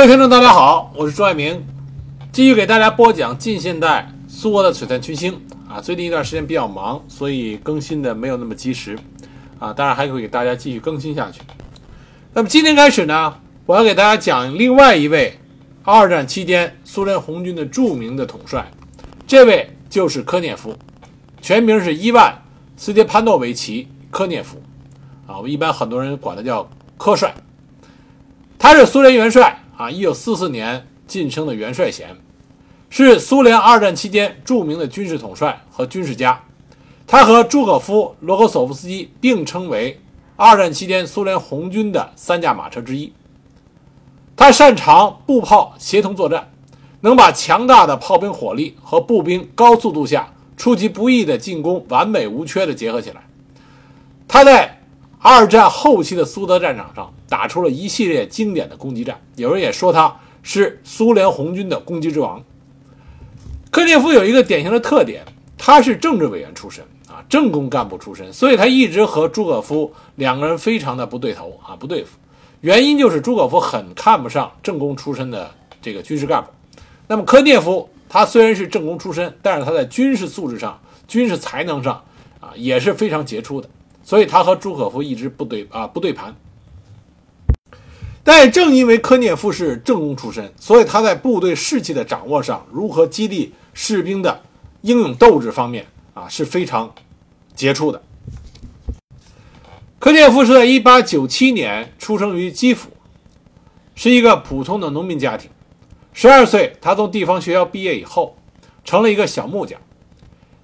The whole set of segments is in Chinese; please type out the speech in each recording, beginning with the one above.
各位听众，大家好，我是朱爱明，继续给大家播讲近现代苏俄的璀璨群星啊。最近一段时间比较忙，所以更新的没有那么及时啊。当然还会给大家继续更新下去。那么今天开始呢，我要给大家讲另外一位二战期间苏联红军的著名的统帅，这位就是科涅夫，全名是伊万·斯捷潘诺维奇·科涅夫啊，我们一般很多人管他叫科帅，他是苏联元帅。啊，一九四四年晋升的元帅衔，是苏联二战期间著名的军事统帅和军事家。他和朱可夫、罗格索夫斯基并称为二战期间苏联红军的三驾马车之一。他擅长步炮协同作战，能把强大的炮兵火力和步兵高速度下出其不意的进攻完美无缺地结合起来。他在二战后期的苏德战场上，打出了一系列经典的攻击战。有人也说他是苏联红军的攻击之王。科涅夫有一个典型的特点，他是政治委员出身啊，政工干部出身，所以他一直和朱可夫两个人非常的不对头啊，不对付。原因就是朱可夫很看不上政工出身的这个军事干部。那么科涅夫他虽然是政工出身，但是他在军事素质上、军事才能上啊也是非常杰出的。所以他和朱可夫一直不对啊不对盘，但正因为科涅夫是政工出身，所以他在部队士气的掌握上，如何激励士兵的英勇斗志方面啊是非常杰出的。科涅夫是在1897年出生于基辅，是一个普通的农民家庭。十二岁，他从地方学校毕业以后，成了一个小木匠。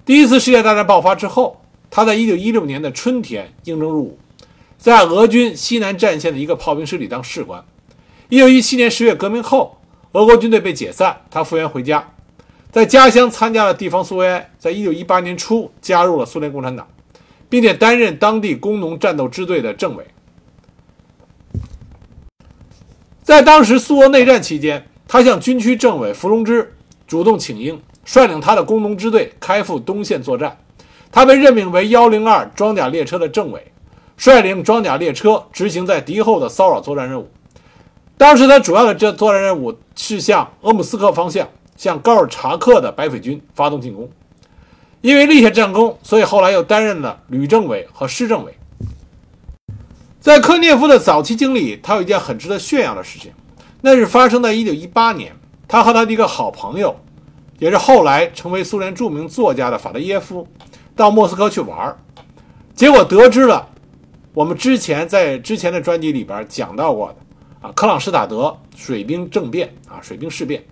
第一次世界大战爆发之后。他在1916年的春天应征入伍，在俄军西南战线的一个炮兵师里当士官。1917年十月革命后，俄国军队被解散，他复员回家，在家乡参加了地方苏维埃。在1918年初加入了苏联共产党，并且担任当地工农战斗支队的政委。在当时苏俄内战期间，他向军区政委伏龙芝主动请缨，率领他的工农支队开赴东线作战。他被任命为幺零二装甲列车的政委，率领装甲列车执行在敌后的骚扰作战任务。当时他主要的这作战任务是向鄂姆斯克方向，向高尔察克的白匪军发动进攻。因为立下战功，所以后来又担任了旅政委和师政委。在科涅夫的早期经历，他有一件很值得炫耀的事情，那是发生在一九一八年，他和他的一个好朋友，也是后来成为苏联著名作家的法德耶夫。到莫斯科去玩结果得知了我们之前在之前的专辑里边讲到过的啊，克朗施塔德水兵政变啊，水兵事变。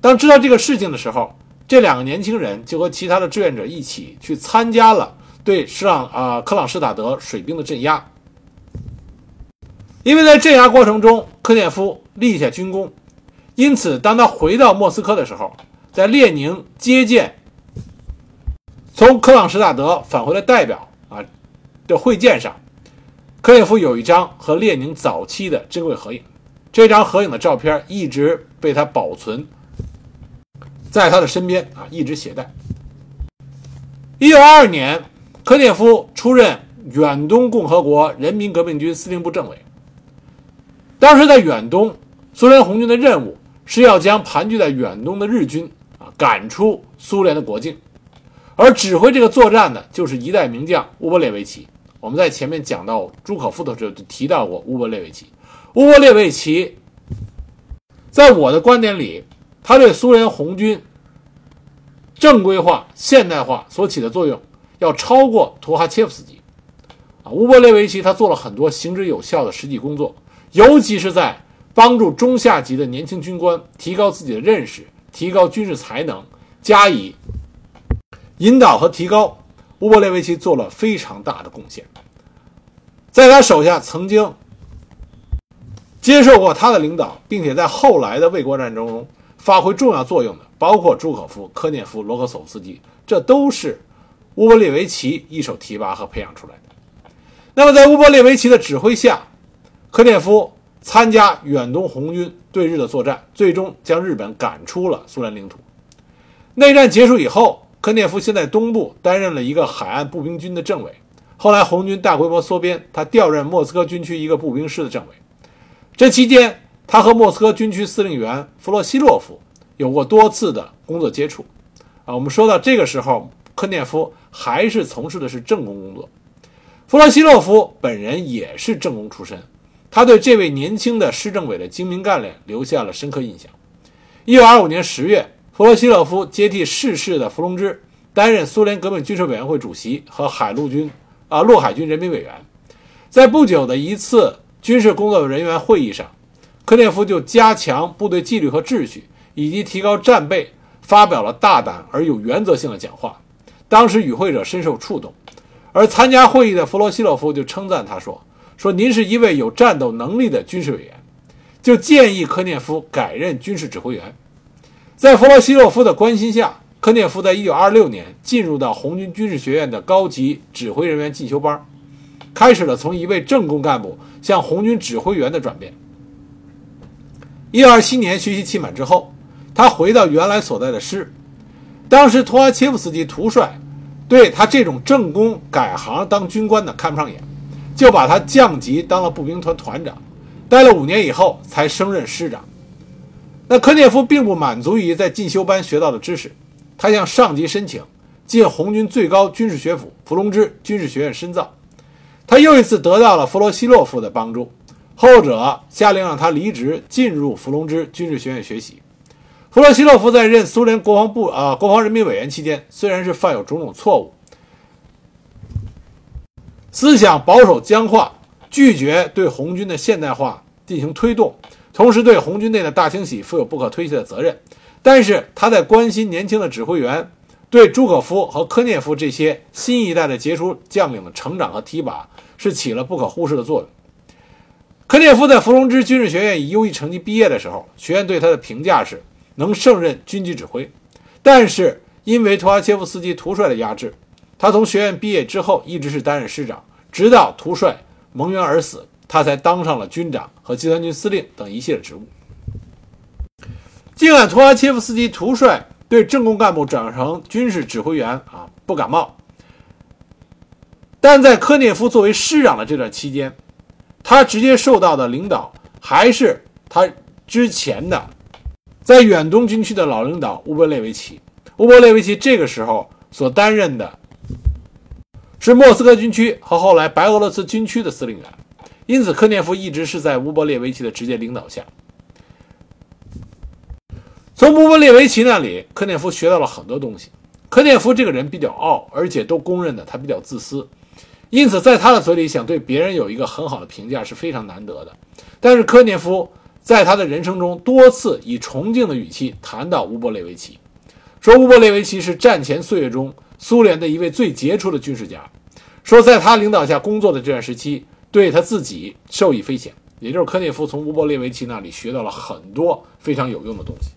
当知道这个事情的时候，这两个年轻人就和其他的志愿者一起去参加了对施朗啊克朗施塔德水兵的镇压。因为在镇压过程中，科涅夫立下军功，因此当他回到莫斯科的时候，在列宁接见。从克朗施塔德返回的代表啊的会见上，科涅夫有一张和列宁早期的珍贵合影，这张合影的照片一直被他保存在他的身边啊，一直携带。一九二二年，科涅夫出任远东共和国人民革命军司令部政委。当时在远东，苏联红军的任务是要将盘踞在远东的日军啊赶出苏联的国境。而指挥这个作战的，就是一代名将乌波列维奇。我们在前面讲到朱可夫的时候就提到过乌波列维奇。乌波列维奇，在我的观点里，他对苏联红军正规化、现代化所起的作用，要超过图哈切夫斯基。啊，乌波列维奇他做了很多行之有效的实际工作，尤其是在帮助中下级的年轻军官提高自己的认识、提高军事才能，加以。引导和提高，乌波列维奇做了非常大的贡献。在他手下曾经接受过他的领导，并且在后来的卫国战争中发挥重要作用的，包括朱可夫、科涅夫、罗克索夫斯基，这都是乌波列维奇一手提拔和培养出来的。那么，在乌波列维奇的指挥下，科涅夫参加远东红军对日的作战，最终将日本赶出了苏联领土。内战结束以后。科涅夫先在东部担任了一个海岸步兵军的政委，后来红军大规模缩编，他调任莫斯科军区一个步兵师的政委。这期间，他和莫斯科军区司令员弗洛西洛夫有过多次的工作接触。啊，我们说到这个时候，科涅夫还是从事的是政工工作。弗洛西洛夫本人也是政工出身，他对这位年轻的市政委的精明干练留下了深刻印象。一九二五年十月，弗洛西洛夫接替逝世的伏龙芝，担任苏联革命军事委员会主席和海陆军啊陆海军人民委员。在不久的一次军事工作人员会议上，科涅夫就加强部队纪律和秩序，以及提高战备。发表了大胆而有原则性的讲话，当时与会者深受触动，而参加会议的弗洛西洛夫就称赞他说：“说您是一位有战斗能力的军事委员，就建议科涅夫改任军事指挥员。”在弗洛西洛夫的关心下，科涅夫在1926年进入到红军军事学院的高级指挥人员进修班，开始了从一位政工干部向红军指挥员的转变。1927年学习期满之后。他回到原来所在的师，当时托阿切夫斯基图帅对他这种政工改行当军官的看不上眼，就把他降级当了步兵团团长，待了五年以后才升任师长。那科涅夫并不满足于在进修班学到的知识，他向上级申请进红军最高军事学府伏龙芝军事学院深造。他又一次得到了弗罗西洛夫的帮助，后者下令让他离职，进入伏龙芝军事学院学习。弗罗西洛夫在任苏联国防部啊国防人民委员期间，虽然是犯有种种错误，思想保守僵化，拒绝对红军的现代化进行推动，同时对红军内的大清洗负有不可推卸的责任。但是他在关心年轻的指挥员，对朱可夫和科涅夫这些新一代的杰出将领的成长和提拔，是起了不可忽视的作用。科涅夫在伏龙芝军事学院以优异成绩毕业的时候，学院对他的评价是。能胜任军机指挥，但是因为图阿切夫斯基图帅的压制，他从学院毕业之后一直是担任师长，直到图帅蒙冤而死，他才当上了军长和集团军司令等一系列职务。尽管图阿切夫斯基图帅对政工干部转成军事指挥员啊不感冒，但在科涅夫作为师长的这段期间，他直接受到的领导还是他之前的。在远东军区的老领导乌波列维奇，乌波列维奇这个时候所担任的是莫斯科军区和后来白俄罗斯军区的司令员，因此科涅夫一直是在乌波列维奇的直接领导下。从乌波列维奇那里，科涅夫学到了很多东西。科涅夫这个人比较傲，而且都公认的他比较自私，因此在他的嘴里想对别人有一个很好的评价是非常难得的。但是科涅夫。在他的人生中，多次以崇敬的语气谈到乌波列维奇，说乌波列维奇是战前岁月中苏联的一位最杰出的军事家，说在他领导下工作的这段时期，对他自己受益匪浅。也就是科涅夫从乌波列维奇那里学到了很多非常有用的东西。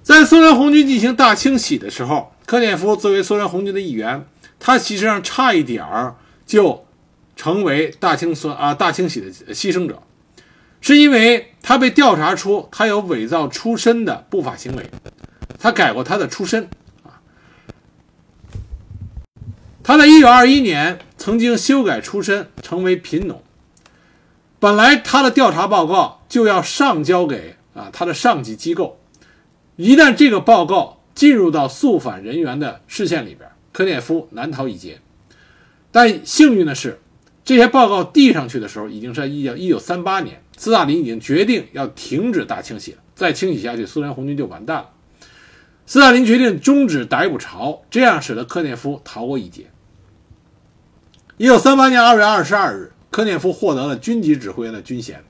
在苏联红军进行大清洗的时候，科涅夫作为苏联红军的一员，他其实上差一点儿就成为大清算啊大清洗的牺牲者。是因为他被调查出他有伪造出身的不法行为，他改过他的出身啊。他在一九二一年曾经修改出身，成为贫农。本来他的调查报告就要上交给啊他的上级机构，一旦这个报告进入到肃反人员的视线里边，科涅夫难逃一劫。但幸运的是，这些报告递上去的时候，已经是一九一九三八年。斯大林已经决定要停止大清洗了，再清洗下去，苏联红军就完蛋了。斯大林决定终止逮捕潮，这样使得科涅夫逃过一劫。一九三八年二月二十二日，科涅夫获得了军级指挥员的军衔。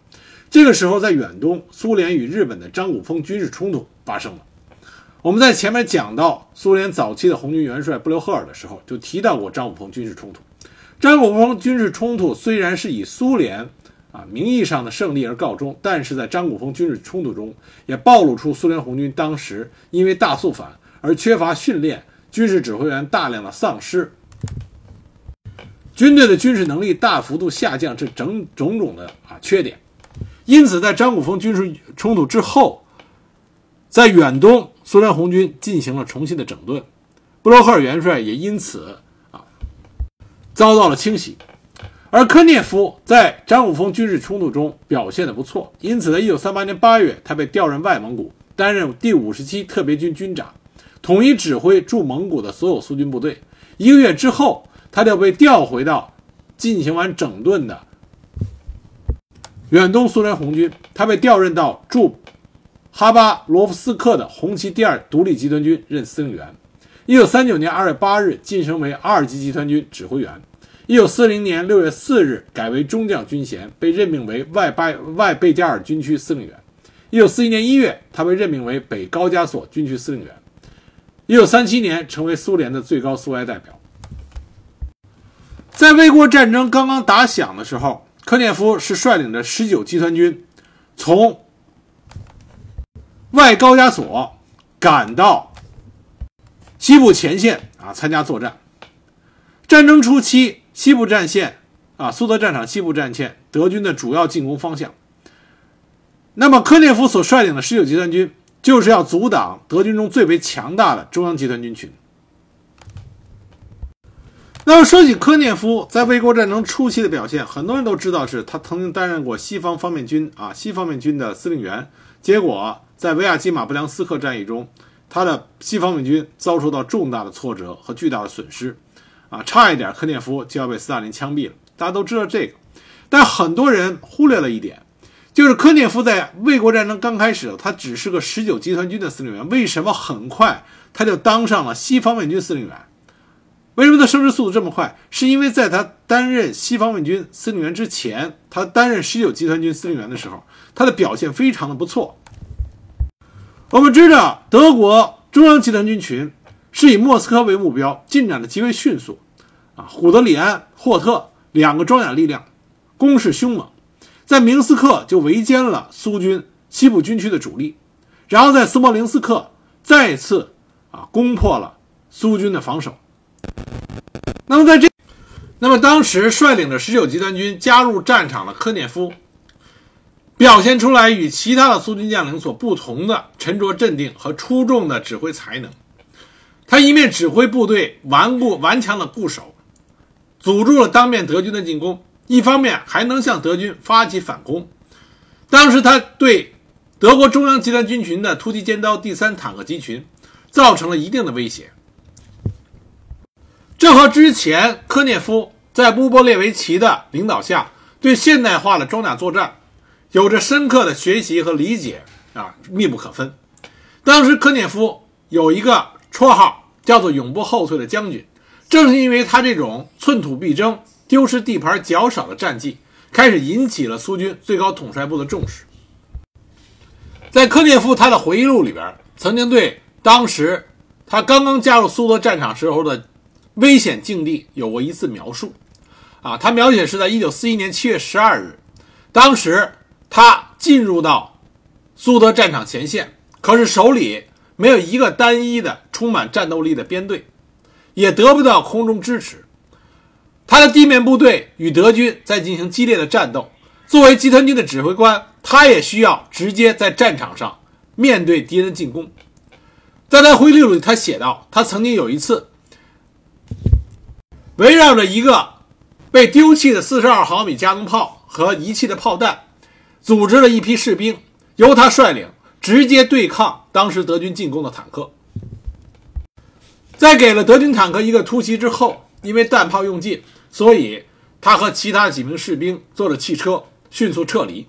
这个时候，在远东，苏联与日本的张古峰军事冲突发生了。我们在前面讲到苏联早期的红军元帅布留赫尔的时候，就提到过张古峰军事冲突。张古峰军事冲突虽然是以苏联。啊，名义上的胜利而告终，但是在张古峰军事冲突中，也暴露出苏联红军当时因为大肃反而缺乏训练，军事指挥员大量的丧失，军队的军事能力大幅度下降这整种种的啊缺点。因此，在张古峰军事冲突之后，在远东，苏联红军进行了重新的整顿，布罗赫尔元帅也因此啊遭到了清洗。而科涅夫在张古峰军事冲突中表现得不错，因此在1938年8月，他被调任外蒙古，担任第五十七特别军军长，统一指挥驻蒙古的所有苏军部队。一个月之后，他就被调回到进行完整顿的远东苏联红军，他被调任到驻哈巴罗夫斯克的红旗第二独立集团军任司令员。1939年2月8日晋升为二级集团军指挥员。1940年6月4日改为中将军衔，被任命为外巴外贝加尔军区司令员。1941年1月，他被任命为北高加索军区司令员。1937年，成为苏联的最高苏维埃代表。在卫国战争刚刚打响的时候，科涅夫是率领着19集团军从外高加索赶到西部前线啊，参加作战。战争初期。西部战线啊，苏德战场西部战线，德军的主要进攻方向。那么，科涅夫所率领的十九集团军就是要阻挡德军中最为强大的中央集团军群。那么，说起科涅夫在卫国战争初期的表现，很多人都知道是他曾经担任过西方方面军啊西方面军的司令员。结果，在维亚基马布良斯克战役中，他的西方面军遭受到重大的挫折和巨大的损失。啊，差一点，科涅夫就要被斯大林枪毙了。大家都知道这个，但很多人忽略了一点，就是科涅夫在卫国战争刚开始，他只是个十九集团军的司令员，为什么很快他就当上了西方面军司令员？为什么他升职速度这么快？是因为在他担任西方面军司令员之前，他担任十九集团军司令员的时候，他的表现非常的不错。我们知道，德国中央集团军群。是以莫斯科为目标，进展的极为迅速，啊，虎德里安、霍特两个装甲力量攻势凶猛，在明斯克就围歼了苏军西部军区的主力，然后在斯摩棱斯克再次啊攻破了苏军的防守。那么在这，那么当时率领着十九集团军加入战场的科涅夫，表现出来与其他的苏军将领所不同的沉着镇定和出众的指挥才能。他一面指挥部队顽固顽强的固守，阻住了当面德军的进攻；一方面还能向德军发起反攻。当时他对德国中央集团军群的突击尖刀第三坦克集群造成了一定的威胁。这和之前科涅夫在乌波列维奇的领导下对现代化的装甲作战有着深刻的学习和理解啊密不可分。当时科涅夫有一个绰号。叫做永不后退的将军，正是因为他这种寸土必争、丢失地盘较少的战绩，开始引起了苏军最高统帅部的重视。在科涅夫他的回忆录里边，曾经对当时他刚刚加入苏德战场时候的危险境地有过一次描述。啊，他描写是在1941年7月12日，当时他进入到苏德战场前线，可是手里。没有一个单一的充满战斗力的编队，也得不到空中支持。他的地面部队与德军在进行激烈的战斗。作为集团军的指挥官，他也需要直接在战场上面对敌人进攻。在他回忆录里，他写道：他曾经有一次围绕着一个被丢弃的四十二毫米加农炮和遗弃的炮弹，组织了一批士兵，由他率领。直接对抗当时德军进攻的坦克，在给了德军坦克一个突袭之后，因为弹炮用尽，所以他和其他几名士兵坐着汽车迅速撤离。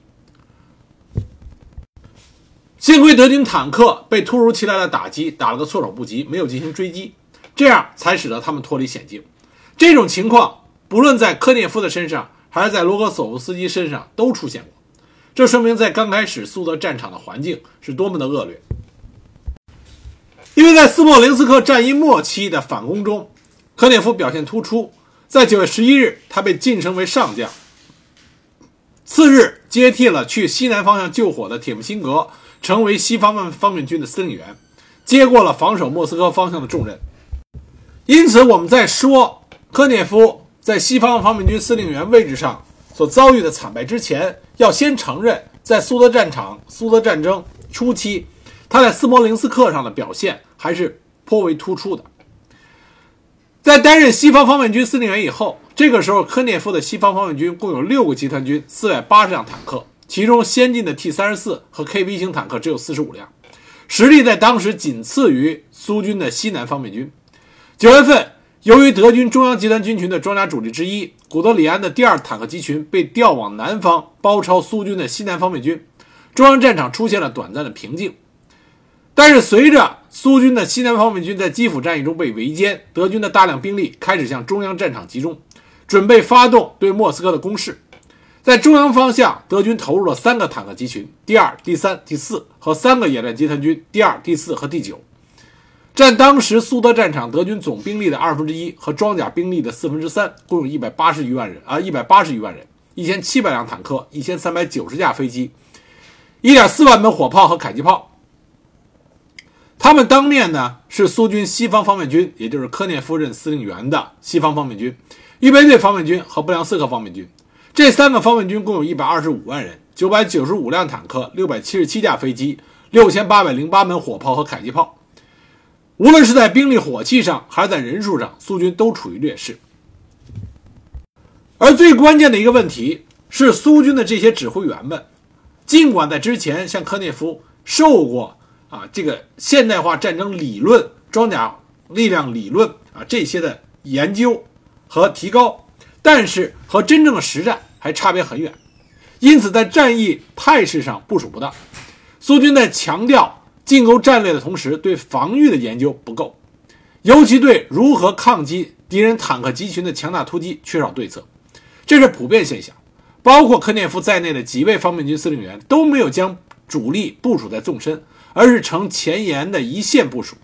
幸亏德军坦克被突如其来的打击打了个措手不及，没有进行追击，这样才使得他们脱离险境。这种情况不论在科涅夫的身上，还是在罗格索夫斯基身上都出现过。这说明，在刚开始苏德战场的环境是多么的恶劣。因为在斯莫棱斯克战役末期的反攻中，科涅夫表现突出。在九月十一日，他被晋升为上将。次日，接替了去西南方向救火的铁木辛格，成为西方方面军的司令员，接过了防守莫斯科方向的重任。因此，我们在说科涅夫在西方方面军司令员位置上。所遭遇的惨败之前，要先承认，在苏德战场、苏德战争初期，他在斯摩棱斯克上的表现还是颇为突出的。在担任西方方面军司令员以后，这个时候科涅夫的西方方面军共有六个集团军，四百八十辆坦克，其中先进的 T 三十四和 KV 型坦克只有四十五辆，实力在当时仅次于苏军的西南方面军。九月份，由于德军中央集团军群的装甲主力之一古德里安的第二坦克集群被调往南方包抄苏军的西南方面军，中央战场出现了短暂的平静。但是，随着苏军的西南方面军在基辅战役中被围歼，德军的大量兵力开始向中央战场集中，准备发动对莫斯科的攻势。在中央方向，德军投入了三个坦克集群，第二、第三、第四和三个野战集团军，第二、第四和第九。占当时苏德战场德军总兵力的二分之一和装甲兵力的四分之三，共有一百八十余万人啊，一百八十余万人，一千七百辆坦克，一千三百九十架飞机，一点四万门火炮和迫击炮。他们当面呢是苏军西方方面军，也就是科涅夫任司令员的西方方面军、预备队方面军和布良斯克方面军。这三个方面军共有一百二十五万人，九百九十五辆坦克，六百七十七架飞机，六千八百零八门火炮和迫击炮。无论是在兵力火器上，还是在人数上，苏军都处于劣势。而最关键的一个问题是，苏军的这些指挥员们，尽管在之前向科涅夫受过啊这个现代化战争理论、装甲力量理论啊这些的研究和提高，但是和真正的实战还差别很远，因此在战役态势上部署不当。苏军在强调。进攻战略的同时，对防御的研究不够，尤其对如何抗击敌人坦克集群的强大突击缺少对策，这是普遍现象。包括科涅夫在内的几位方面军司令员都没有将主力部署在纵深，而是呈前沿的一线部署，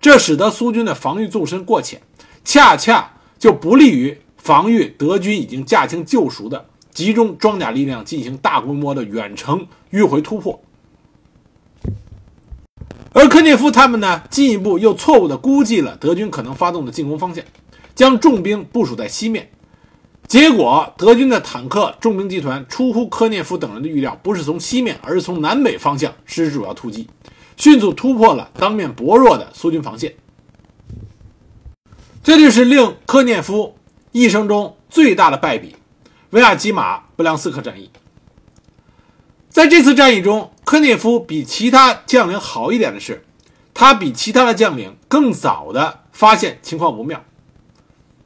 这使得苏军的防御纵深过浅，恰恰就不利于防御德军已经驾轻就熟的集中装甲力量进行大规模的远程迂回突破。而科涅夫他们呢，进一步又错误地估计了德军可能发动的进攻方向，将重兵部署在西面，结果德军的坦克重兵集团出乎科涅夫等人的预料，不是从西面，而是从南北方向实施主要突击，迅速突破了当面薄弱的苏军防线。这就是令科涅夫一生中最大的败笔——维亚基马布良斯克战役。在这次战役中，科涅夫比其他将领好一点的是，他比其他的将领更早的发现情况不妙。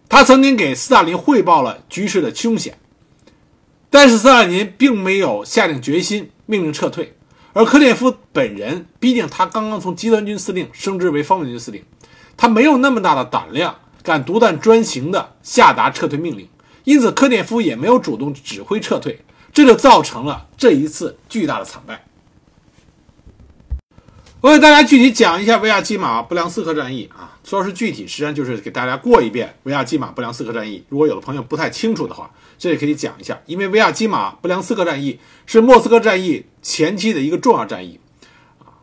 他曾经给斯大林汇报了局势的凶险，但是斯大林并没有下定决心命令撤退。而科涅夫本人，毕竟他刚刚从集团军司令升职为方面军司令，他没有那么大的胆量，敢独断专行的下达撤退命令，因此科涅夫也没有主动指挥撤退。这就造成了这一次巨大的惨败。我给大家具体讲一下维亚基马布良斯克战役啊，说是具体，实际上就是给大家过一遍维亚基马布良斯克战役。如果有的朋友不太清楚的话，这里可以讲一下，因为维亚基马布良斯克战役是莫斯科战役前期的一个重要战役啊。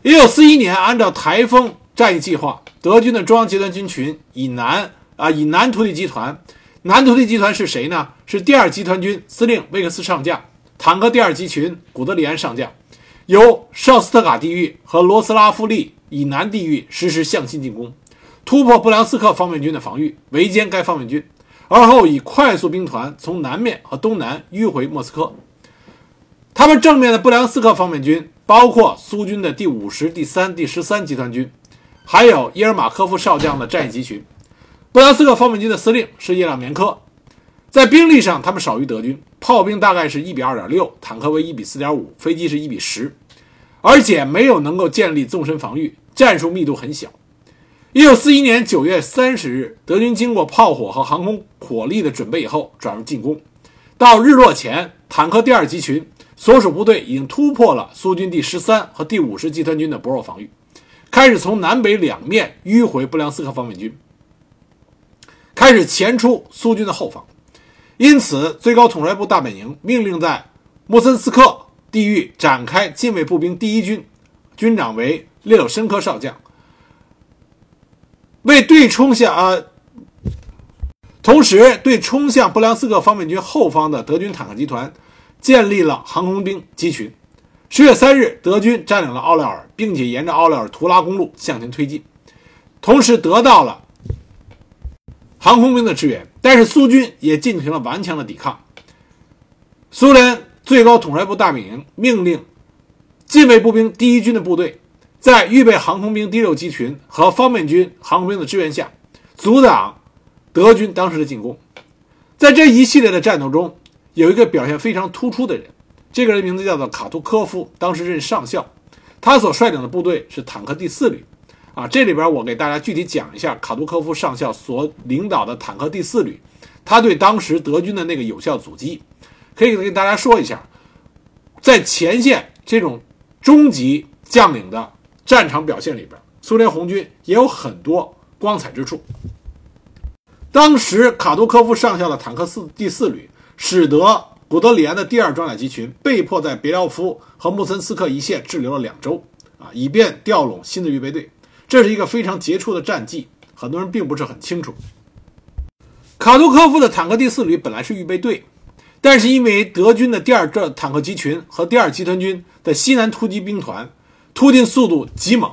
一九四一年，按照台风战役计划，德军的中央集团军群以南啊，以南突击集团。南突击集团是谁呢？是第二集团军司令威克斯上将，坦克第二集群古德里安上将，由绍斯特卡地域和罗斯拉夫利以南地域实施向心进攻，突破布良斯克方面军的防御，围歼该方面军，而后以快速兵团从南面和东南迂回莫斯科。他们正面的布良斯克方面军包括苏军的第五十、第三、第十三集团军，还有伊尔马科夫少将的战役集群。布良斯克方面军的司令是叶亮棉科，在兵力上他们少于德军，炮兵大概是一比二点六，坦克为一比四点五，飞机是一比十，而且没有能够建立纵深防御，战术密度很小。一九四一年九月三十日，德军经过炮火和航空火力的准备以后，转入进攻。到日落前，坦克第二集群所属部队已经突破了苏军第十三和第五十集团军的薄弱防御，开始从南北两面迂回布良斯克方面军。开始前出苏军的后方，因此最高统帅部大本营命令在莫森斯克地域展开近卫步兵第一军，军长为列柳申科少将，为对冲向啊，同时对冲向布良斯克方面军后方的德军坦克集团建立了航空兵集群。十月三日，德军占领了奥廖尔，并且沿着奥廖尔图拉公路向前推进，同时得到了。航空兵的支援，但是苏军也进行了顽强的抵抗。苏联最高统帅部大本营命令近卫步兵第一军的部队，在预备航空兵第六集群和方面军航空兵的支援下，阻挡德军当时的进攻。在这一系列的战斗中，有一个表现非常突出的人，这个人名字叫做卡图科夫，当时任上校，他所率领的部队是坦克第四旅。啊，这里边我给大家具体讲一下卡杜科夫上校所领导的坦克第四旅，他对当时德军的那个有效阻击，可以跟大家说一下，在前线这种中级将领的战场表现里边，苏联红军也有很多光彩之处。当时卡杜科夫上校的坦克四第四旅，使得古德里安的第二装甲集群被迫在别廖夫和穆森斯克一线滞留了两周，啊，以便调拢新的预备队。这是一个非常杰出的战绩，很多人并不是很清楚。卡图科夫的坦克第四旅本来是预备队，但是因为德军的第二这坦克集群和第二集团军的西南突击兵团突进速度极猛，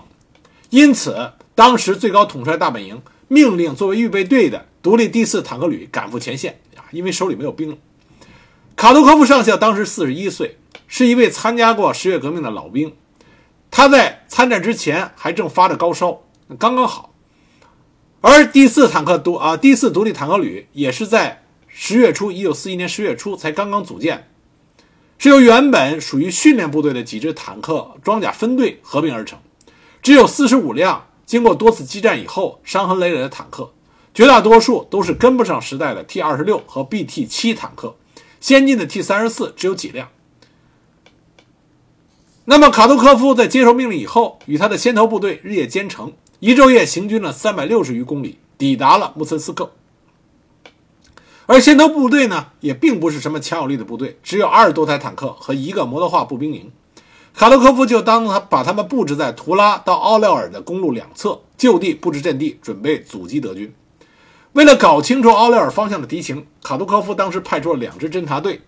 因此当时最高统帅大本营命令作为预备队的独立第四坦克旅赶赴前线啊，因为手里没有兵了。卡图科夫上校当时四十一岁，是一位参加过十月革命的老兵。他在参战之前还正发着高烧，刚刚好。而第四坦克独啊，第四独立坦克旅也是在十月初，一九四一年十月初才刚刚组建，是由原本属于训练部队的几支坦克装甲分队合并而成，只有四十五辆经过多次激战以后伤痕累累的坦克，绝大多数都是跟不上时代的 T 二十六和 BT 七坦克，先进的 T 三十四只有几辆。那么卡杜科夫在接受命令以后，与他的先头部队日夜兼程，一昼夜行军了三百六十余公里，抵达了穆森斯克。而先头部队呢，也并不是什么强有力的部队，只有二十多台坦克和一个摩托化步兵营。卡杜科夫就当他把他们布置在图拉到奥廖尔的公路两侧，就地布置阵地，准备阻击德军。为了搞清楚奥廖尔方向的敌情，卡杜科夫当时派出了两支侦察队。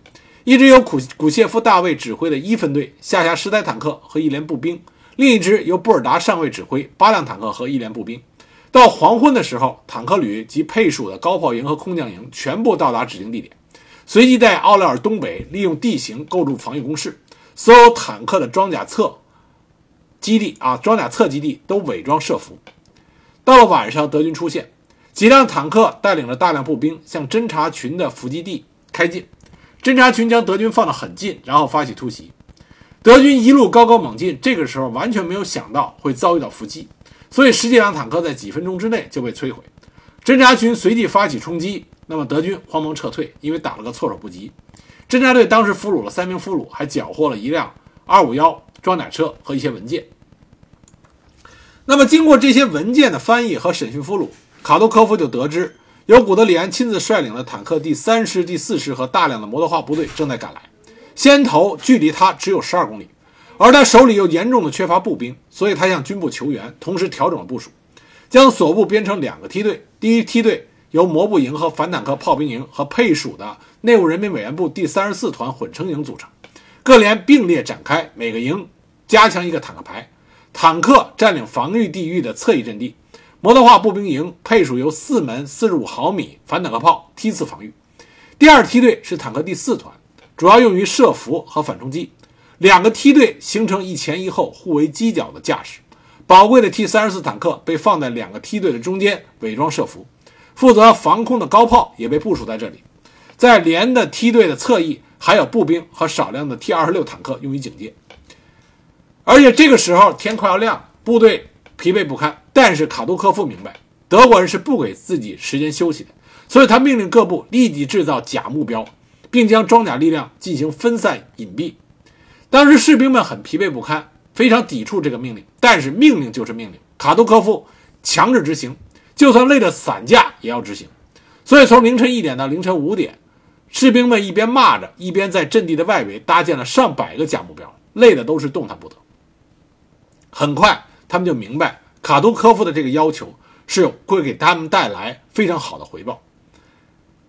一支由古古谢夫大卫指挥的一分队，下辖十台坦克和一连步兵；另一支由布尔达上尉指挥，八辆坦克和一连步兵。到黄昏的时候，坦克旅及配属的高炮营和空降营全部到达指定地点，随即在奥廖尔东北利用地形构筑防御工事。所有坦克的装甲侧基地啊，装甲侧基地都伪装设伏。到了晚上，德军出现，几辆坦克带领着大量步兵向侦察群的伏击地开进。侦察群将德军放得很近，然后发起突袭。德军一路高高猛进，这个时候完全没有想到会遭遇到伏击，所以十几辆坦克在几分钟之内就被摧毁。侦察群随即发起冲击，那么德军慌忙撤退，因为打了个措手不及。侦察队当时俘虏了三名俘虏，还缴获了一辆二五幺装甲车和一些文件。那么经过这些文件的翻译和审讯俘虏，卡多科夫就得知。由古德里安亲自率领的坦克第三师、第四师和大量的摩托化部队正在赶来，先头距离他只有十二公里，而他手里又严重的缺乏步兵，所以他向军部求援，同时调整了部署，将所部编成两个梯队。第一梯队由摩步营和反坦克炮兵营和配属的内务人民委员部第三十四团混成营组成，各连并列展开，每个营加强一个坦克排，坦克占领防御地域的侧翼阵地。摩托化步兵营配属由四门四十五毫米反坦克炮梯次防御，第二梯队是坦克第四团，主要用于设伏和反冲击。两个梯队形成一前一后互为犄角的架势。宝贵的 T 三十四坦克被放在两个梯队的中间伪装设伏，负责防空的高炮也被部署在这里。在连的梯队的侧翼还有步兵和少量的 T 二十六坦克用于警戒。而且这个时候天快要亮，部队疲惫不堪。但是卡杜科夫明白，德国人是不给自己时间休息的，所以他命令各部立即制造假目标，并将装甲力量进行分散隐蔽。当时士兵们很疲惫不堪，非常抵触这个命令。但是命令就是命令，卡杜科夫强制执行，就算累得散架也要执行。所以从凌晨一点到凌晨五点，士兵们一边骂着，一边在阵地的外围搭建了上百个假目标，累的都是动弹不得。很快，他们就明白。卡图科夫的这个要求是会给他们带来非常好的回报。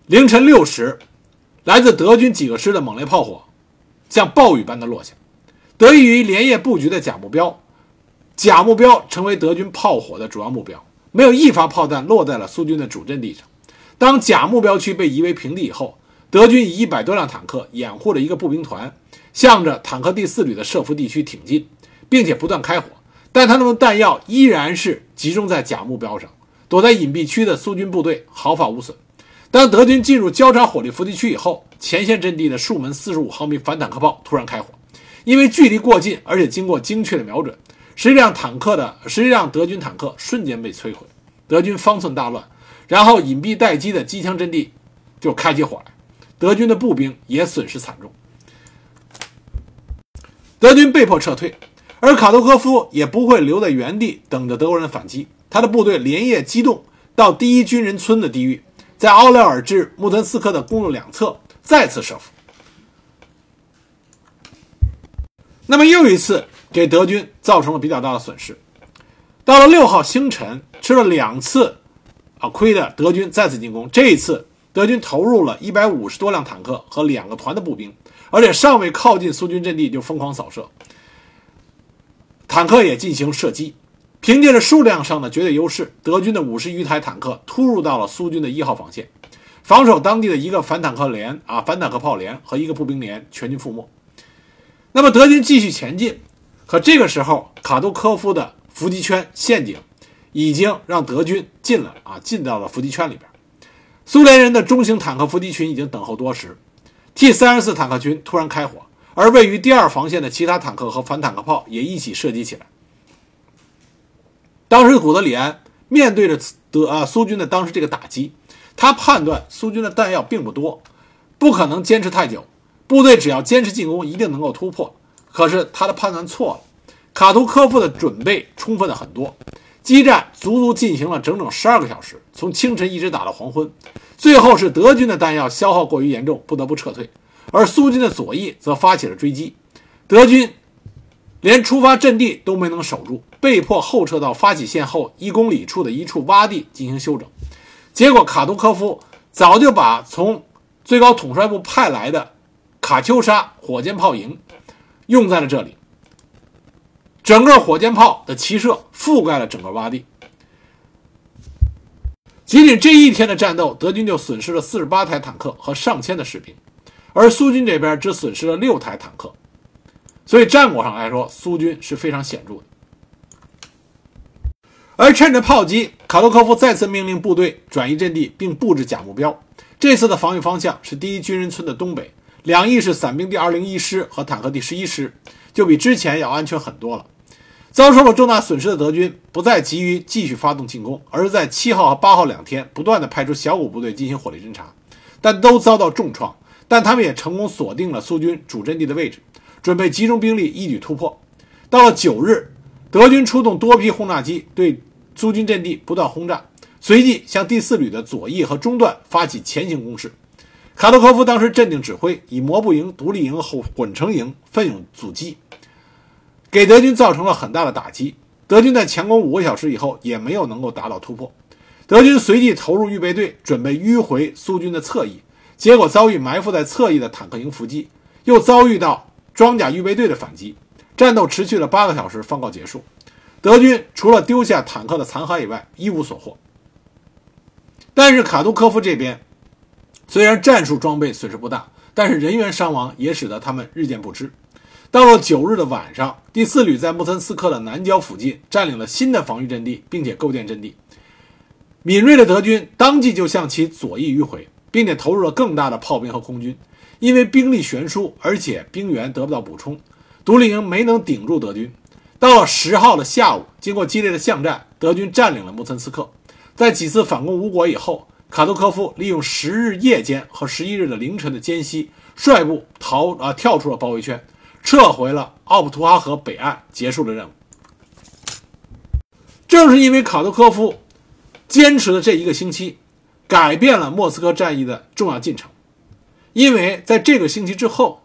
凌晨六时，来自德军几个师的猛烈炮火像暴雨般的落下。得益于连夜布局的假目标，假目标成为德军炮火的主要目标，没有一发炮弹落在了苏军的主阵地上。当假目标区被夷为平地以后，德军以一百多辆坦克掩护着一个步兵团，向着坦克第四旅的设伏地区挺进，并且不断开火。但他们的弹药依然是集中在假目标上，躲在隐蔽区的苏军部队毫发无损。当德军进入交叉火力伏击区以后，前线阵地的数门四十五毫米反坦克炮突然开火，因为距离过近，而且经过精确的瞄准，十辆坦克的十辆德军坦克瞬间被摧毁，德军方寸大乱。然后隐蔽待机的机枪阵地就开起火来，德军的步兵也损失惨重，德军被迫撤退，而卡托科夫也不会留在原地等着德国人反击，他的部队连夜机动到第一军人村的地域。在奥廖尔至穆岑斯克的公路两侧再次设伏，那么又一次给德军造成了比较大的损失。到了六号星辰，吃了两次啊亏的德军再次进攻，这一次德军投入了一百五十多辆坦克和两个团的步兵，而且尚未靠近苏军阵地就疯狂扫射，坦克也进行射击。凭借着数量上的绝对优势，德军的五十余台坦克突入到了苏军的一号防线，防守当地的一个反坦克连啊反坦克炮连和一个步兵连全军覆没。那么德军继续前进，可这个时候卡杜科夫的伏击圈陷阱已经让德军进了啊进到了伏击圈里边。苏联人的中型坦克伏击群已经等候多时，T 三十四坦克群突然开火，而位于第二防线的其他坦克和反坦克炮也一起射击起来。当时古德里安面对着德啊苏军的当时这个打击，他判断苏军的弹药并不多，不可能坚持太久，部队只要坚持进攻，一定能够突破。可是他的判断错了，卡图科夫的准备充分了很多，激战足足进行了整整十二个小时，从清晨一直打到黄昏，最后是德军的弹药消耗过于严重，不得不撤退，而苏军的左翼则发起了追击，德军。连出发阵地都没能守住，被迫后撤到发起线后一公里处的一处洼地进行休整。结果，卡杜科夫早就把从最高统帅部派来的卡秋莎火箭炮营用在了这里，整个火箭炮的齐射覆盖了整个洼地。仅仅这一天的战斗，德军就损失了四十八台坦克和上千的士兵，而苏军这边只损失了六台坦克。所以战果上来说，苏军是非常显著的。而趁着炮击，卡洛科夫再次命令部队转移阵地，并布置假目标。这次的防御方向是第一军人村的东北，两翼是伞兵第二零一师和坦克第十一师，就比之前要安全很多了。遭受了重大损失的德军不再急于继续发动进攻，而是在七号和八号两天不断的派出小股部队进行火力侦察，但都遭到重创。但他们也成功锁定了苏军主阵地的位置。准备集中兵力一举突破。到了九日，德军出动多批轰炸机对苏军阵地不断轰炸，随即向第四旅的左翼和中段发起前行攻势。卡托科夫当时镇定指挥，以摩步营、独立营和混成营奋勇阻击，给德军造成了很大的打击。德军在强攻五个小时以后，也没有能够达到突破。德军随即投入预备队，准备迂回苏军的侧翼，结果遭遇埋伏在侧翼的坦克营伏击，又遭遇到。装甲预备队的反击，战斗持续了八个小时，方告结束。德军除了丢下坦克的残骸以外，一无所获。但是卡杜科夫这边，虽然战术装备损失不大，但是人员伤亡也使得他们日渐不支。到了九日的晚上，第四旅在穆岑斯克的南郊附近占领了新的防御阵地，并且构建阵地。敏锐的德军当即就向其左翼迂回，并且投入了更大的炮兵和空军。因为兵力悬殊，而且兵员得不到补充，独立营没能顶住德军。到了十号的下午，经过激烈的巷战，德军占领了穆岑斯克。在几次反攻无果以后，卡杜科夫利用十日夜间和十一日的凌晨的间隙，率部逃啊跳出了包围圈，撤回了奥普图哈河北岸，结束了任务。正是因为卡杜科夫坚持了这一个星期，改变了莫斯科战役的重要进程。因为在这个星期之后，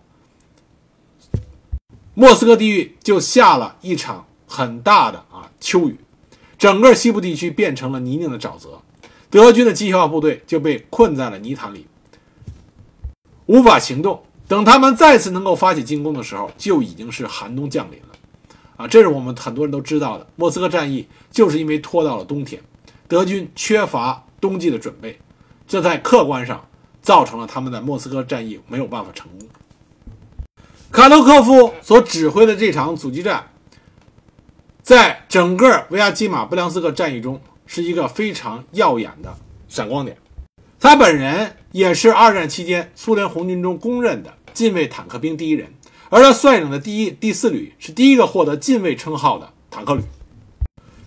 莫斯科地域就下了一场很大的啊秋雨，整个西部地区变成了泥泞的沼泽，德军的机械化部队就被困在了泥潭里，无法行动。等他们再次能够发起进攻的时候，就已经是寒冬降临了，啊，这是我们很多人都知道的。莫斯科战役就是因为拖到了冬天，德军缺乏冬季的准备。这在客观上造成了他们的莫斯科战役没有办法成功。卡托科夫所指挥的这场阻击战，在整个维亚基马布良斯克战役中是一个非常耀眼的闪光点。他本人也是二战期间苏联红军中公认的近卫坦克兵第一人，而他率领的第一、第四旅是第一个获得近卫称号的坦克旅。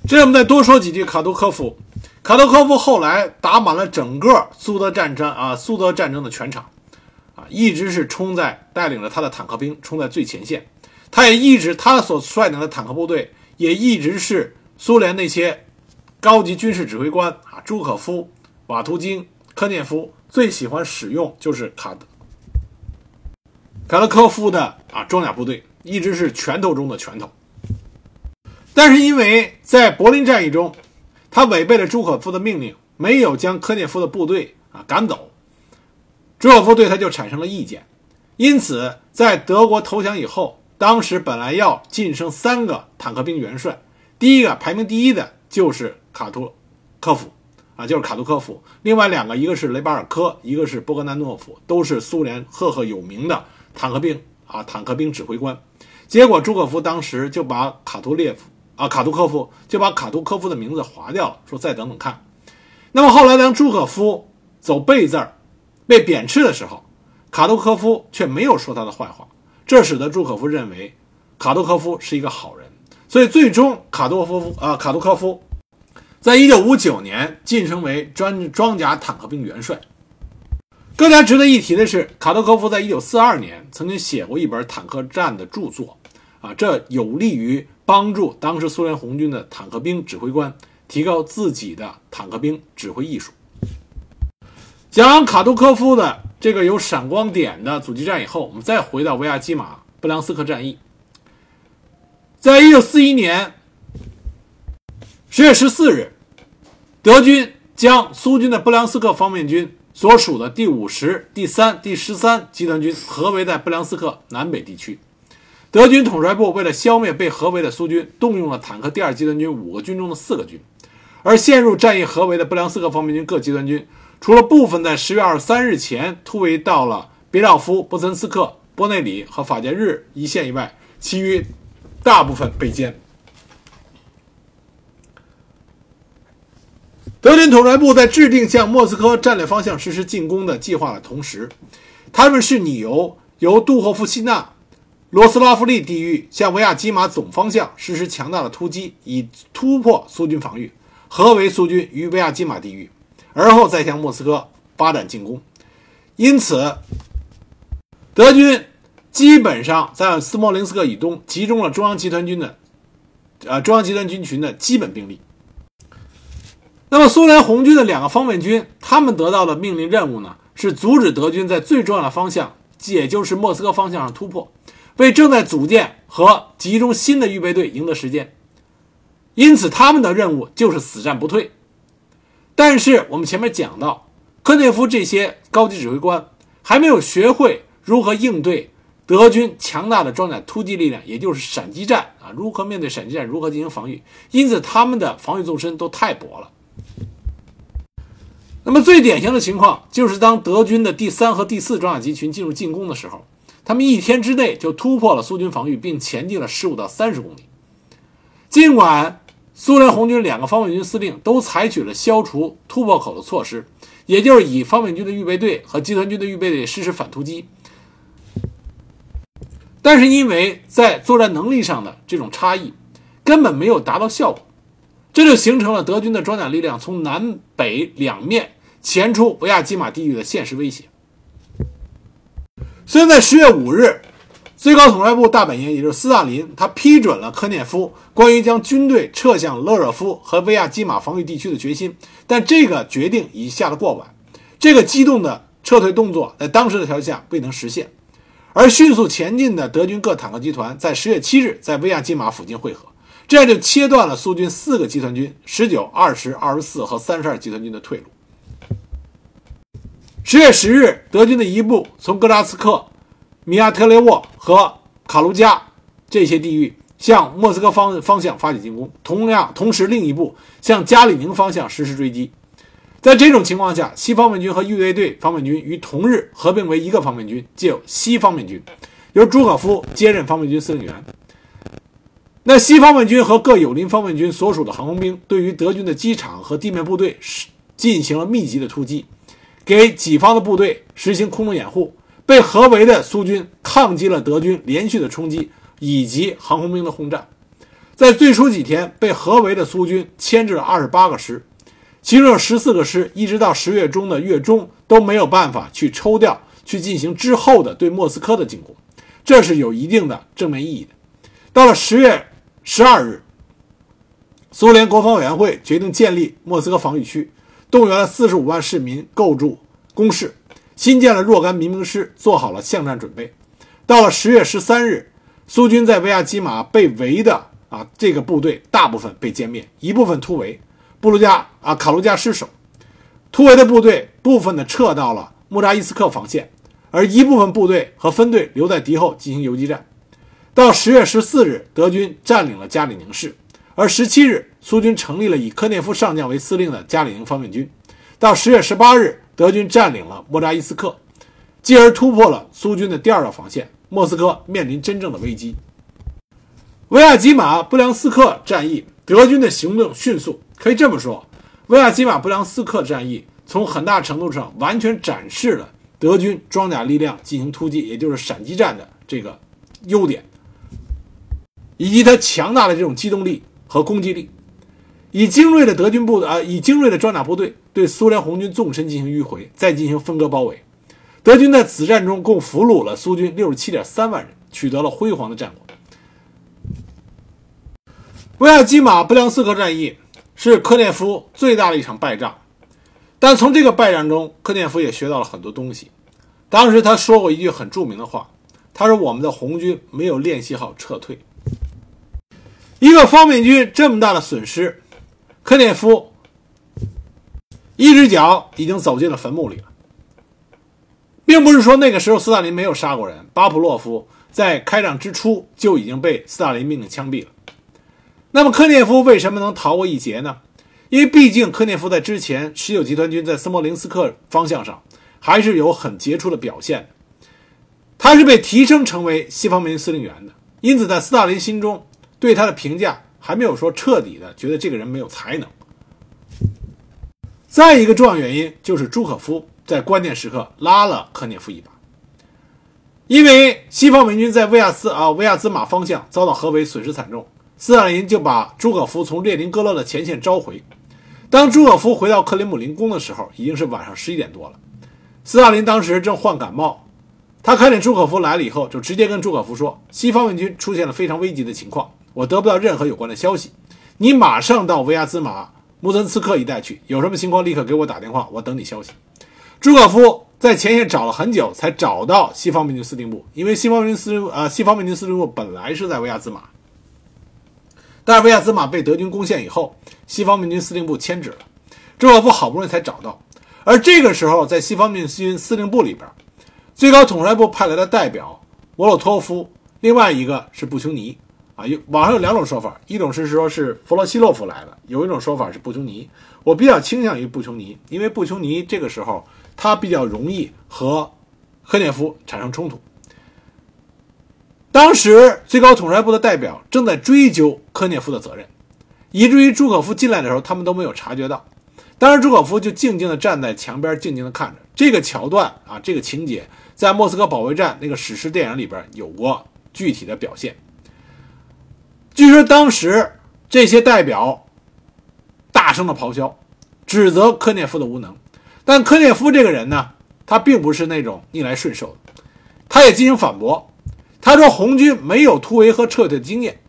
这我们再多说几句卡杜科夫。卡托科夫后来打满了整个苏德战争啊，苏德战争的全场，啊，一直是冲在带领着他的坦克兵冲在最前线。他也一直他所率领的坦克部队也一直是苏联那些高级军事指挥官啊，朱可夫、瓦图金、科涅夫最喜欢使用就是卡德卡特科夫的啊装甲部队，一直是拳头中的拳头。但是因为在柏林战役中，他违背了朱可夫的命令，没有将科涅夫的部队啊赶走，朱可夫对他就产生了意见。因此，在德国投降以后，当时本来要晋升三个坦克兵元帅，第一个排名第一的就是卡图科夫，啊，就是卡图科夫。另外两个，一个是雷巴尔科，一个是波格南诺夫，都是苏联赫赫有名的坦克兵啊，坦克兵指挥官。结果朱可夫当时就把卡图列夫。啊，卡图科夫就把卡图科夫的名字划掉了，说再等等看。那么后来当朱可夫走背字儿被贬斥的时候，卡图科夫却没有说他的坏话，这使得朱可夫认为卡图科夫是一个好人，所以最终卡图夫啊卡图科夫在一九五九年晋升为专装甲坦克兵元帅。更加值得一提的是，卡图科夫在一九四二年曾经写过一本坦克战的著作，啊，这有利于。帮助当时苏联红军的坦克兵指挥官提高自己的坦克兵指挥艺术。讲完卡杜科夫的这个有闪光点的阻击战以后，我们再回到维亚基马布良斯克战役。在一九四一年十月十四日，德军将苏军的布良斯克方面军所属的第五十、第三、第十三集团军合围在布良斯克南北地区。德军统帅部为了消灭被合围的苏军，动用了坦克第二集团军五个军中的四个军，而陷入战役合围的布良斯克方面军各集团军，除了部分在十月二十三日前突围到了别廖夫、波岑斯克、波内里和法捷日一线以外，其余大部分被歼。德军统帅部在制定向莫斯科战略方向实施进攻的计划的同时，他们是拟由由杜霍夫西纳。罗斯拉夫利地域向维亚基马总方向实施强大的突击，以突破苏军防御，合围苏军于维亚基马地域，而后再向莫斯科发展进攻。因此，德军基本上在斯莫林斯克以东集中了中央集团军的，呃，中央集团军群的基本兵力。那么，苏联红军的两个方面军，他们得到的命令任务呢，是阻止德军在最重要的方向，也就是莫斯科方向上突破。为正在组建和集中新的预备队赢得时间，因此他们的任务就是死战不退。但是我们前面讲到，科涅夫这些高级指挥官还没有学会如何应对德军强大的装甲突击力量，也就是闪击战啊，如何面对闪击战，如何进行防御，因此他们的防御纵深都太薄了。那么最典型的情况就是，当德军的第三和第四装甲集群进入进攻的时候。他们一天之内就突破了苏军防御，并前进了十五到三十公里。尽管苏联红军两个方面军司令都采取了消除突破口的措施，也就是以方面军的预备队和集团军的预备队实施反突击，但是因为在作战能力上的这种差异，根本没有达到效果，这就形成了德军的装甲力量从南北两面前出维亚基马地域的现实威胁。虽然在十月五日，最高统帅部大本营，也就是斯大林，他批准了科涅夫关于将军队撤向勒热夫和维亚基马防御地区的决心，但这个决定已下得过晚。这个激动的撤退动作在当时的条件下未能实现，而迅速前进的德军各坦克集团在十月七日在维亚基马附近汇合，这样就切断了苏军四个集团军十九、二十、二十四和三十二集团军的退路。十月十日，德军的一部从格扎斯克、米亚特雷沃和卡卢加这些地域向莫斯科方方向发起进攻，同样，同时另一部向加里宁方向实施追击。在这种情况下，西方面军和预备队方面军于同日合并为一个方面军，即有西方面军，由朱可夫接任方面军司令员。那西方面军和各友邻方面军所属的航空兵，对于德军的机场和地面部队是进行了密集的突击，给己方的部队实行空中掩护。被合围的苏军抗击了德军连续的冲击以及航空兵的轰炸。在最初几天，被合围的苏军牵制了二十八个师，其中有十四个师一直到十月中的月中都没有办法去抽调去进行之后的对莫斯科的进攻，这是有一定的正面意义的。到了十月。十二日，苏联国防委员会决定建立莫斯科防御区，动员了四十五万市民构筑工事，新建了若干民兵师，做好了巷战准备。到了十月十三日，苏军在维亚基马被围的啊，这个部队大部分被歼灭，一部分突围，布卢加啊卡卢加失守，突围的部队部分的撤到了穆扎伊斯克防线，而一部分部队和分队留在敌后进行游击战。到十月十四日，德军占领了加里宁市，而十七日，苏军成立了以科涅夫上将为司令的加里宁方面军。到十月十八日，德军占领了莫扎伊斯克，继而突破了苏军的第二道防线，莫斯科面临真正的危机。维亚基马布良斯克战役，德军的行动迅速，可以这么说，维亚基马布良斯克战役从很大程度上完全展示了德军装甲力量进行突击，也就是闪击战的这个优点。以及它强大的这种机动力和攻击力，以精锐的德军部队啊，以精锐的装甲部队对苏联红军纵深进行迂回，再进行分割包围。德军在此战中共俘虏了苏军六十七点三万人，取得了辉煌的战果。维亚基马布良斯克战役是科涅夫最大的一场败仗，但从这个败仗中，科涅夫也学到了很多东西。当时他说过一句很著名的话，他说：“我们的红军没有练习好撤退。”一个方面军这么大的损失，科涅夫一只脚已经走进了坟墓里了，并不是说那个时候斯大林没有杀过人，巴甫洛夫在开战之初就已经被斯大林命令枪毙了。那么科涅夫为什么能逃过一劫呢？因为毕竟科涅夫在之前十九集团军在斯摩林斯克方向上还是有很杰出的表现，他是被提升成为西方面军司令员的，因此在斯大林心中。对他的评价还没有说彻底的，觉得这个人没有才能。再一个重要原因就是朱可夫在关键时刻拉了科涅夫一把，因为西方美军在维亚斯啊维亚兹马方向遭到合围，损失惨重，斯大林就把朱可夫从列宁格勒的前线召回。当朱可夫回到克里姆林宫的时候，已经是晚上十一点多了。斯大林当时正患感冒，他看见朱可夫来了以后，就直接跟朱可夫说：“西方美军出现了非常危急的情况。”我得不到任何有关的消息，你马上到维亚兹马穆森斯克一带去，有什么情况立刻给我打电话，我等你消息。朱可夫在前线找了很久，才找到西方面军司令部，因为西方面军司令呃西方面军司令部本来是在维亚兹马，但是维亚兹马被德军攻陷以后，西方面军司令部迁址了，朱可夫好不容易才找到，而这个时候在西方面军司令部里边，最高统帅部派来的代表莫洛托夫，另外一个是布琼尼。啊，有网上有两种说法，一种是说是弗洛西洛夫来了，有一种说法是布琼尼。我比较倾向于布琼尼，因为布琼尼这个时候他比较容易和科涅夫产生冲突。当时最高统帅部的代表正在追究科涅夫的责任，以至于朱可夫进来的时候，他们都没有察觉到。当时朱可夫就静静地站在墙边，静静地看着这个桥段啊，这个情节在莫斯科保卫战那个史诗电影里边有过具体的表现。据说当时这些代表大声的咆哮，指责科涅夫的无能。但科涅夫这个人呢，他并不是那种逆来顺受的，他也进行反驳。他说：“红军没有突围和撤退的经验，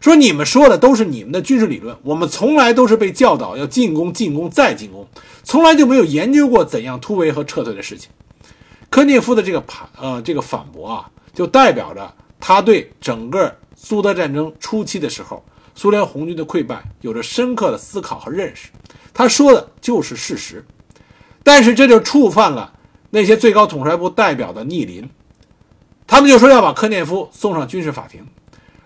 说你们说的都是你们的军事理论，我们从来都是被教导要进攻、进攻再进攻，从来就没有研究过怎样突围和撤退的事情。”科涅夫的这个反呃这个反驳啊，就代表着他对整个。苏德战争初期的时候，苏联红军的溃败有着深刻的思考和认识。他说的就是事实，但是这就触犯了那些最高统帅部代表的逆鳞。他们就说要把科涅夫送上军事法庭，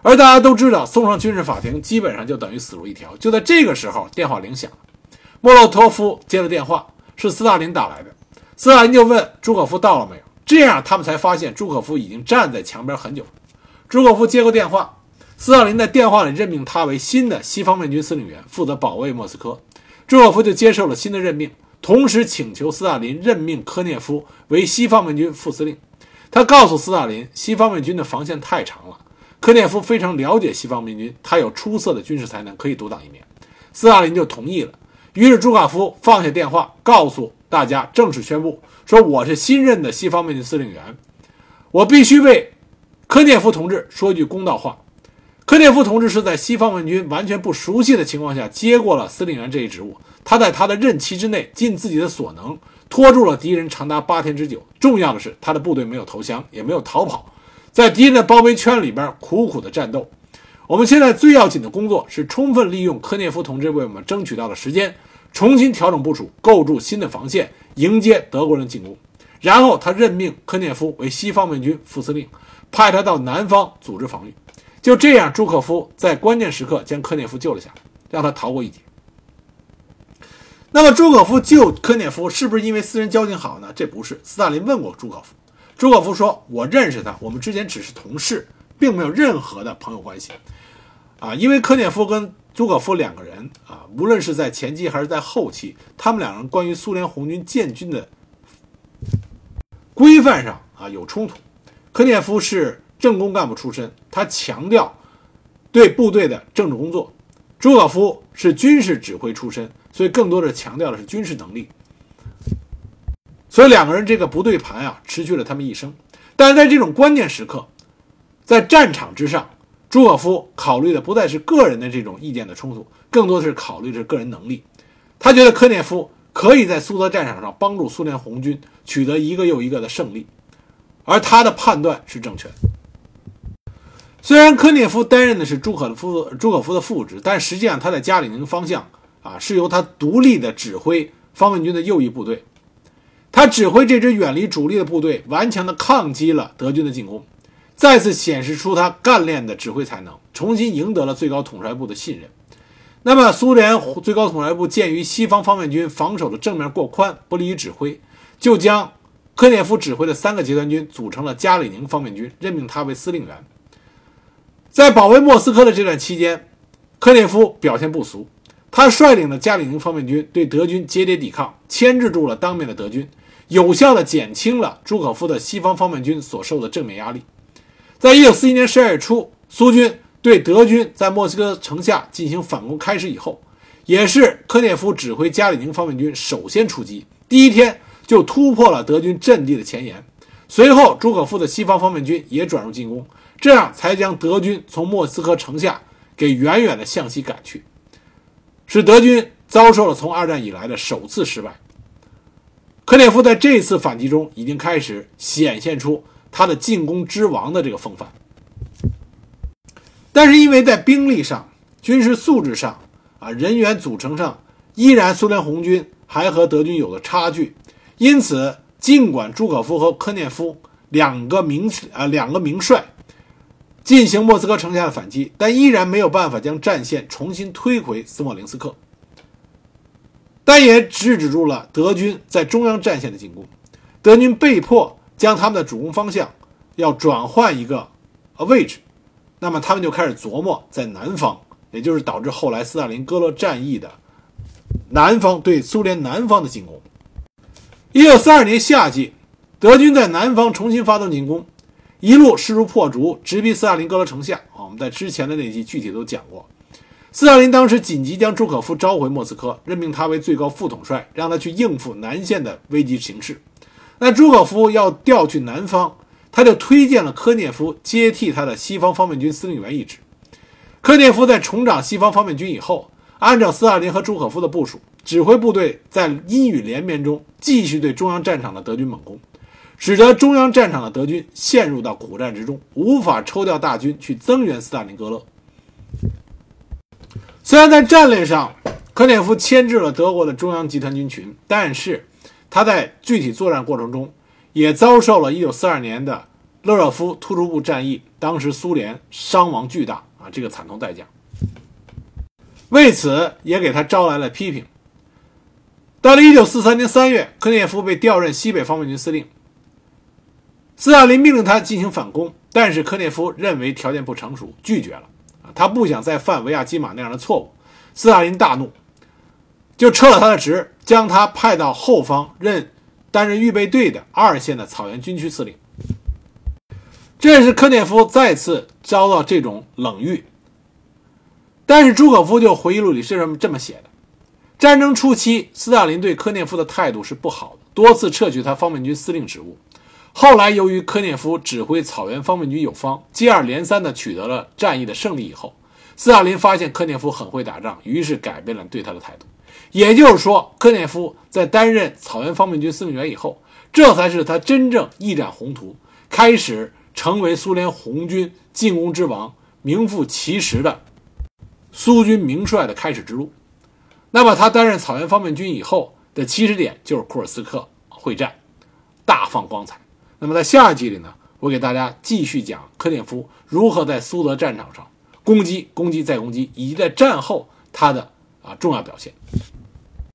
而大家都知道，送上军事法庭基本上就等于死路一条。就在这个时候，电话铃响了，莫洛托夫接了电话，是斯大林打来的。斯大林就问朱可夫到了没有，这样他们才发现朱可夫已经站在墙边很久。朱可夫接过电话，斯大林在电话里任命他为新的西方面军司令员，负责保卫莫斯科。朱可夫就接受了新的任命，同时请求斯大林任命科涅夫为西方面军副司令。他告诉斯大林，西方面军的防线太长了，科涅夫非常了解西方面军，他有出色的军事才能，可以独当一面。斯大林就同意了。于是朱可夫放下电话，告诉大家正式宣布说：“我是新任的西方面军司令员，我必须为科涅夫同志说句公道话。科涅夫同志是在西方文军完全不熟悉的情况下接过了司令员这一职务，他在他的任期之内尽自己的所能，拖住了敌人长达八天之久。重要的是，他的部队没有投降，也没有逃跑，在敌人的包围圈里边苦苦的战斗。”我们现在最要紧的工作是充分利用科涅夫同志为我们争取到的时间，重新调整部署，构筑新的防线，迎接德国人进攻。然后他任命科涅夫为西方面军副司令，派他到南方组织防御。就这样，朱可夫在关键时刻将科涅夫救了下来，让他逃过一劫。那么，朱可夫救科涅夫是不是因为私人交情好呢？这不是。斯大林问过朱可夫，朱可夫说：“我认识他，我们之前只是同事，并没有任何的朋友关系。”啊，因为科涅夫跟朱可夫两个人啊，无论是在前期还是在后期，他们两人关于苏联红军建军的规范上啊有冲突。科涅夫是政工干部出身，他强调对部队的政治工作；朱可夫是军事指挥出身，所以更多的强调的是军事能力。所以两个人这个不对盘啊，持续了他们一生。但是在这种关键时刻，在战场之上。朱可夫考虑的不再是个人的这种意见的冲突，更多的是考虑的个人能力。他觉得科涅夫可以在苏德战场上帮助苏联红军取得一个又一个的胜利，而他的判断是正确的。虽然科涅夫担任的是朱可夫朱可夫的副职，但实际上他在加里宁方向啊是由他独立的指挥方面军的右翼部队，他指挥这支远离主力的部队，顽强地抗击了德军的进攻。再次显示出他干练的指挥才能，重新赢得了最高统帅部的信任。那么，苏联最高统帅部鉴于西方方面军防守的正面过宽，不利于指挥，就将科涅夫指挥的三个集团军组成了加里宁方面军，任命他为司令员。在保卫莫斯科的这段期间，科涅夫表现不俗，他率领的加里宁方面军对德军节节抵抗，牵制住了当面的德军，有效地减轻了朱可夫的西方方面军所受的正面压力。在一九四一年十二月初，苏军对德军在莫斯科城下进行反攻开始以后，也是科涅夫指挥加里宁方面军首先出击，第一天就突破了德军阵地的前沿。随后，朱可夫的西方方面军也转入进攻，这样才将德军从莫斯科城下给远远的向西赶去，使德军遭受了从二战以来的首次失败。科涅夫在这次反击中已经开始显现出。他的进攻之王的这个风范，但是因为在兵力上、军事素质上啊、人员组成上，依然苏联红军还和德军有了差距，因此，尽管朱可夫和科涅夫两个名啊两个名帅进行莫斯科城下的反击，但依然没有办法将战线重新推回斯莫林斯克，但也制止住了德军在中央战线的进攻，德军被迫。将他们的主攻方向要转换一个呃位置，那么他们就开始琢磨在南方，也就是导致后来斯大林格勒战役的南方对苏联南方的进攻。一九四二年夏季，德军在南方重新发动进攻，一路势如破竹，直逼斯大林格勒城下。啊，我们在之前的那集具体都讲过。斯大林当时紧急将朱可夫召回莫斯科，任命他为最高副统帅，让他去应付南线的危急形势。那朱可夫要调去南方，他就推荐了科涅夫接替他的西方方面军司令员一职。科涅夫在重掌西方方面军以后，按照斯大林和朱可夫的部署，指挥部队在阴雨连绵中继续对中央战场的德军猛攻，使得中央战场的德军陷入到苦战之中，无法抽调大军去增援斯大林格勒。虽然在战略上，科涅夫牵制了德国的中央集团军群，但是。他在具体作战过程中，也遭受了1942年的勒热夫突出部战役，当时苏联伤亡巨大啊，这个惨痛代价。为此，也给他招来了批评。到了1943年3月，科涅夫被调任西北方面军司令。斯大林命令他进行反攻，但是科涅夫认为条件不成熟，拒绝了。他不想再犯维亚基马那样的错误。斯大林大怒，就撤了他的职，将他派到后方任担任预备队的二线的草原军区司令。这是科涅夫再次遭到这种冷遇。但是朱可夫就回忆录里是这么这么写的：战争初期，斯大林对科涅夫的态度是不好的，多次撤去他方面军司令职务。后来由于科涅夫指挥草原方面军有方，接二连三地取得了战役的胜利以后，斯大林发现科涅夫很会打仗，于是改变了对他的态度。也就是说，科涅夫在担任草原方面军司令员以后，这才是他真正一展宏图，开始。成为苏联红军进攻之王、名副其实的苏军名帅的开始之路。那么，他担任草原方面军以后的起始点就是库尔斯克会战，大放光彩。那么，在下一集里呢，我给大家继续讲科涅夫如何在苏德战场上攻击、攻击再攻击，以及在战后他的啊重要表现。